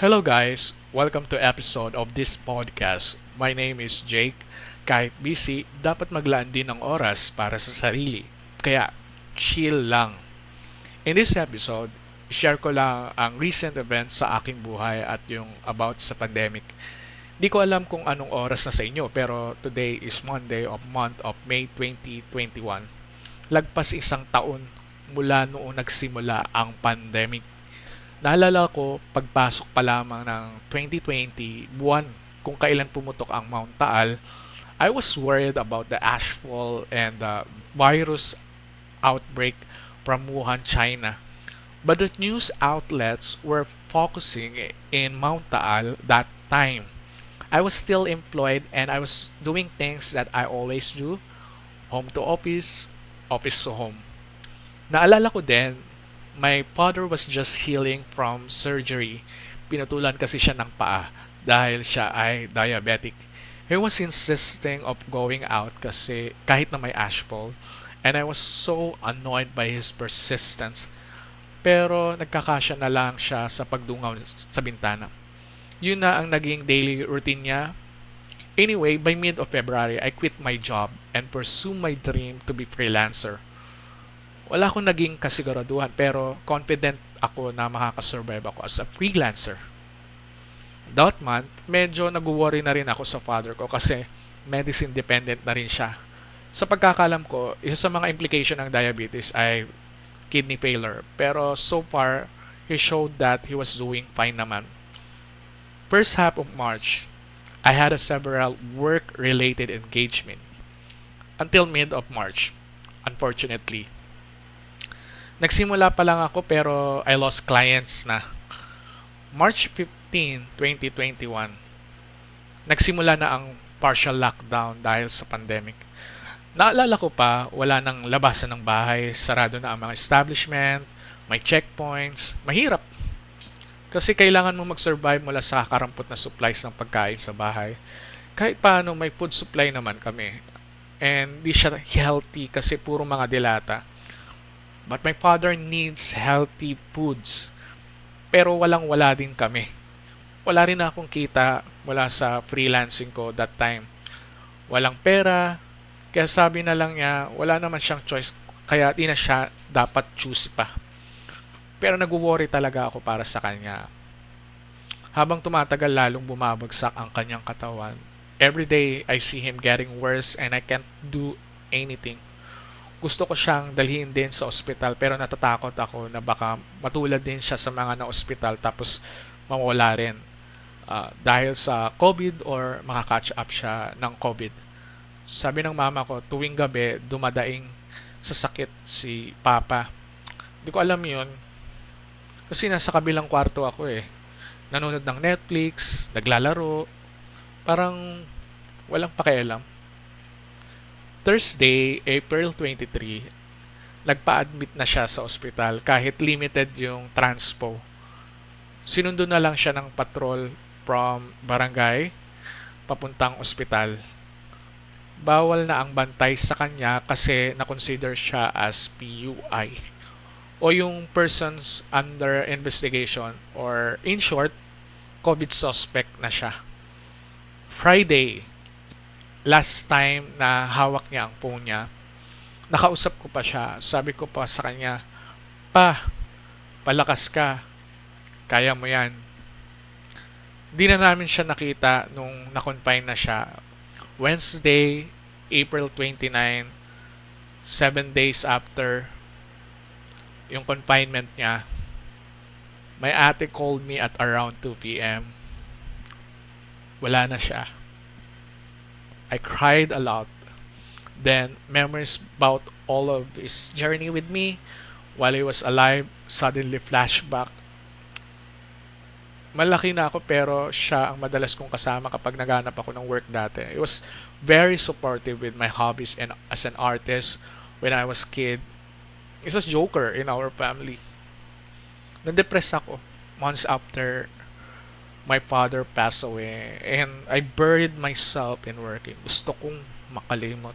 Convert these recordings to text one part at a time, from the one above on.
Hello guys, welcome to episode of this podcast. My name is Jake. Kahit busy, dapat maglaan din ng oras para sa sarili. Kaya, chill lang. In this episode, share ko lang ang recent events sa aking buhay at yung about sa pandemic. Di ko alam kung anong oras na sa inyo pero today is Monday of month of May 2021. Lagpas isang taon mula noong nagsimula ang pandemic Naalala ko, pagpasok pa lamang ng 2020, buwan kung kailan pumutok ang Mount Taal, I was worried about the ashfall and the virus outbreak from Wuhan, China. But the news outlets were focusing in Mount Taal that time. I was still employed and I was doing things that I always do, home to office, office to home. Naalala ko din my father was just healing from surgery. Pinutulan kasi siya ng paa dahil siya ay diabetic. He was insisting of going out kasi kahit na may ashfall and I was so annoyed by his persistence. Pero nagkakasya na lang siya sa pagdungaw sa bintana. Yun na ang naging daily routine niya. Anyway, by mid of February, I quit my job and pursue my dream to be freelancer wala akong naging kasiguraduhan pero confident ako na makakasurvive ako as a freelancer. That month, medyo nag-worry na rin ako sa father ko kasi medicine dependent na rin siya. Sa pagkakalam ko, isa sa mga implication ng diabetes ay kidney failure. Pero so far, he showed that he was doing fine naman. First half of March, I had a several work-related engagement. Until mid of March, unfortunately, Nagsimula pa lang ako pero I lost clients na. March 15, 2021, nagsimula na ang partial lockdown dahil sa pandemic. Naalala ko pa, wala nang labasan ng bahay, sarado na ang mga establishment, may checkpoints, mahirap. Kasi kailangan mo mag-survive mula sa kakarampot na supplies ng pagkain sa bahay. Kahit paano may food supply naman kami. And di siya healthy kasi puro mga dilata. But my father needs healthy foods. Pero walang wala din kami. Wala rin akong kita mula sa freelancing ko that time. Walang pera. Kaya sabi na lang niya, wala naman siyang choice. Kaya di na siya dapat choose pa. Pero nag-worry talaga ako para sa kanya. Habang tumatagal lalong bumabagsak ang kanyang katawan. Every day I see him getting worse and I can't do anything gusto ko siyang dalhin din sa ospital pero natatakot ako na baka matulad din siya sa mga na-ospital tapos mawala rin uh, dahil sa COVID or makaka-catch up siya ng COVID. Sabi ng mama ko, tuwing gabi dumadaing sa sakit si Papa. Hindi ko alam yun kasi nasa kabilang kwarto ako eh. Nanonood ng Netflix, naglalaro, parang walang pakialam. Thursday, April 23, nagpa-admit na siya sa ospital kahit limited yung transpo. Sinundo na lang siya ng patrol from barangay papuntang ospital. Bawal na ang bantay sa kanya kasi na-consider siya as PUI o yung persons under investigation or in short, COVID suspect na siya. Friday, last time na hawak niya ang phone niya, nakausap ko pa siya. Sabi ko pa sa kanya, Pa, palakas ka. Kaya mo yan. Di na namin siya nakita nung na-confine na siya. Wednesday, April 29, 7 days after yung confinement niya, my ate called me at around 2 p.m. Wala na siya. I cried a lot. Then, memories about all of his journey with me while he was alive suddenly flashback. Malaki na ako pero siya ang madalas kong kasama kapag naghanap ako ng work dati. He was very supportive with my hobbies and as an artist when I was kid. He's a joker in our family. Nandepress ako months after my father passed away and I buried myself in working. Gusto kong makalimot.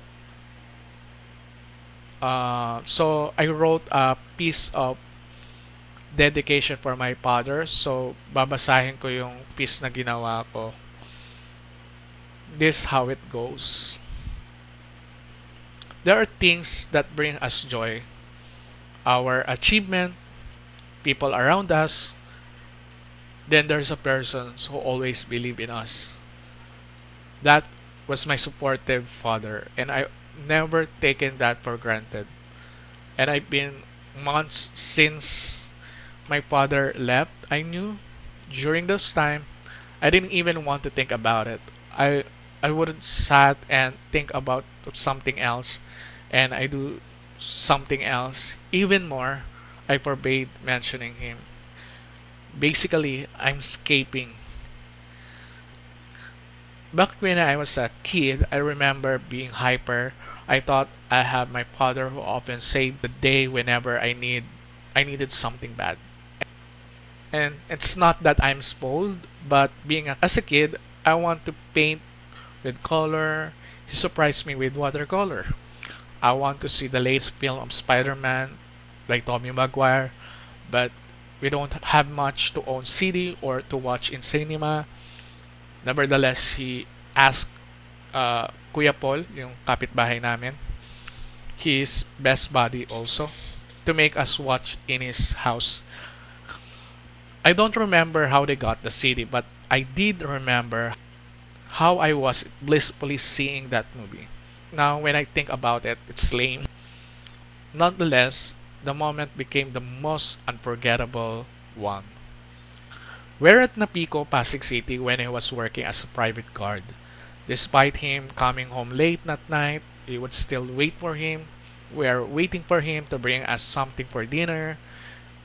Uh, so I wrote a piece of dedication for my father. So, babasahin ko yung piece na ginawa ko. This how it goes. There are things that bring us joy. Our achievement, people around us. Then there's a person who always believe in us. That was my supportive father and I never taken that for granted. And I've been months since my father left. I knew during those time I didn't even want to think about it. I I wouldn't sat and think about something else and I do something else. Even more, I forbade mentioning him. Basically, I'm escaping. Back when I was a kid, I remember being hyper I thought I had my father who often saved the day whenever I need I needed something bad. And it's not that I'm spoiled, but being a, as a kid, I want to paint with color. He surprised me with watercolor. I want to see the latest film of Spider-Man like Tommy Maguire, but we don't have much to own CD or to watch in cinema. Nevertheless, he asked uh, Kuya Paul, yung kapitbahay namin, his best buddy also, to make us watch in his house. I don't remember how they got the CD, but I did remember how I was blissfully seeing that movie. Now, when I think about it, it's lame. Nonetheless, the moment became the most unforgettable one. We're at Napico, Pasig City when I was working as a private guard. Despite him coming home late that night, we would still wait for him. We are waiting for him to bring us something for dinner.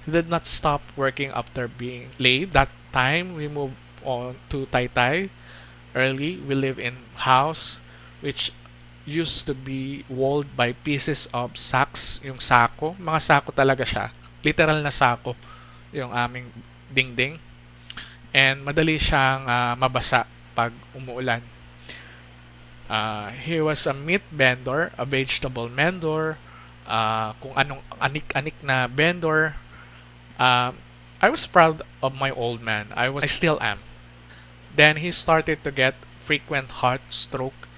He did not stop working after being late. That time, we moved on to Taytay. Early, we live in house which used to be walled by pieces of sacks, yung sako. Mga sako talaga siya. Literal na sako yung aming dingding. And madali siyang uh, mabasa pag umuulan. Uh, he was a meat vendor, a vegetable vendor, uh, kung anong anik-anik na vendor. Uh, I was proud of my old man. I was I still am. Then he started to get frequent heart stroke.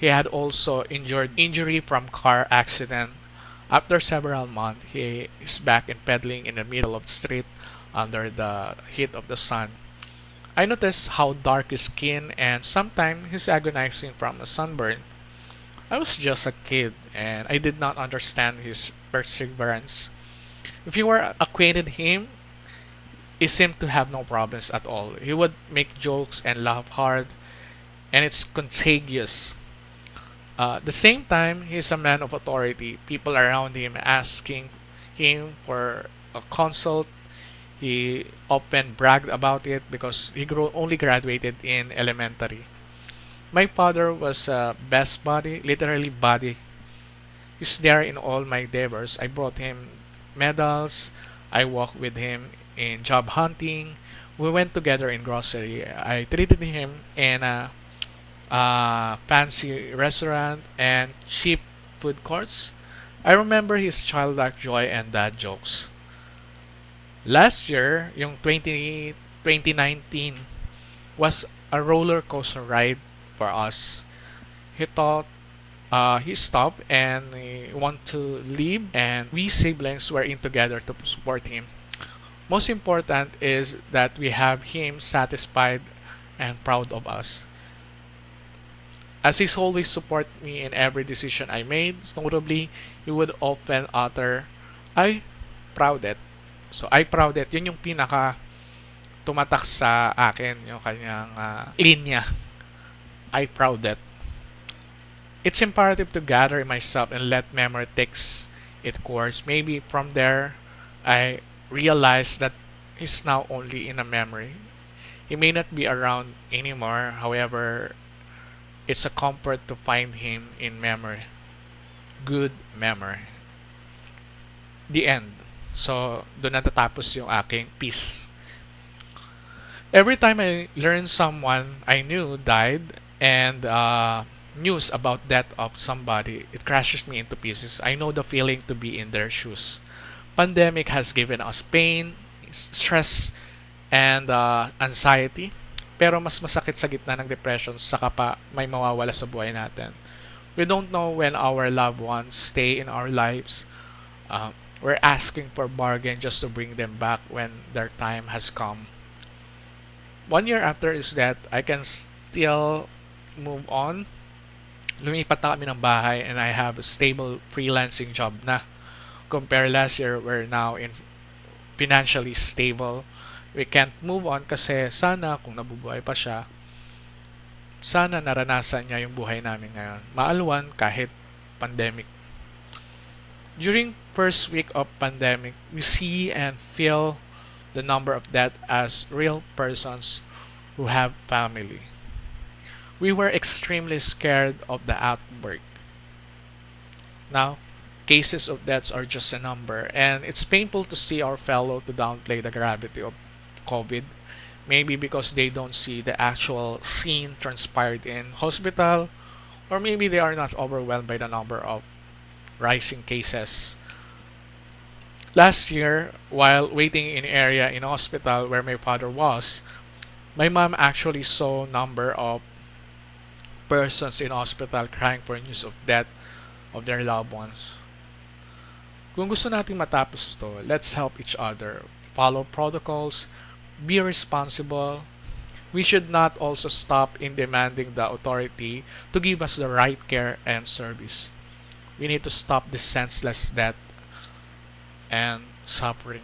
He had also injured injury from car accident. After several months, he is back in pedaling in the middle of the street under the heat of the sun. I noticed how dark his skin and sometimes he's agonizing from a sunburn. I was just a kid and I did not understand his perseverance. If you were acquainted him, he seemed to have no problems at all. He would make jokes and laugh hard, and it's contagious. Uh, at the same time, he's a man of authority. People around him asking him for a consult he often bragged about it because he only graduated in elementary. My father was a best buddy, literally buddy. He's there in all my endeavors. I brought him medals. I walked with him in job hunting. We went together in grocery. I treated him in a, a fancy restaurant and cheap food courts. I remember his childlike joy and dad jokes. Last year, yung 20, 2019 was a roller coaster ride for us. He thought uh, he stopped and he wanted to leave and we siblings were in together to support him. Most important is that we have him satisfied and proud of us. As he's always support me in every decision I made, notably, he would often utter, I proud it So, I proud it. Yun yung pinaka tumatak sa akin, yung kanyang uh, linya. I proud it. It's imperative to gather myself and let memory takes its course. Maybe from there, I realize that he's now only in a memory. He may not be around anymore. However, it's a comfort to find him in memory. Good memory. The end. So, doon natatapos yung aking piece. Every time I learn someone I knew died and uh, news about death of somebody, it crashes me into pieces. I know the feeling to be in their shoes. pandemic has given us pain, stress, and uh, anxiety. Pero mas masakit sa gitna ng depression saka pa may mawawala sa buhay natin. We don't know when our loved ones stay in our lives. Uh, we're asking for bargain just to bring them back when their time has come. One year after is that I can still move on. Lumipat na kami ng bahay and I have a stable freelancing job na. Compare last year, we're now in financially stable we can't move on kasi sana kung nabubuhay pa siya, sana naranasan niya yung buhay namin ngayon. Maalwan kahit pandemic. During first week of pandemic, we see and feel the number of death as real persons who have family. We were extremely scared of the outbreak. Now, cases of deaths are just a number, and it's painful to see our fellow to downplay the gravity of COVID. Maybe because they don't see the actual scene transpired in hospital, or maybe they are not overwhelmed by the number of rising cases. Last year, while waiting in area in hospital where my father was, my mom actually saw number of persons in hospital crying for news of death of their loved ones. Kung gusto nating matapos to, let's help each other. Follow protocols, be responsible. We should not also stop in demanding the authority to give us the right care and service. We need to stop this senseless death and suffering.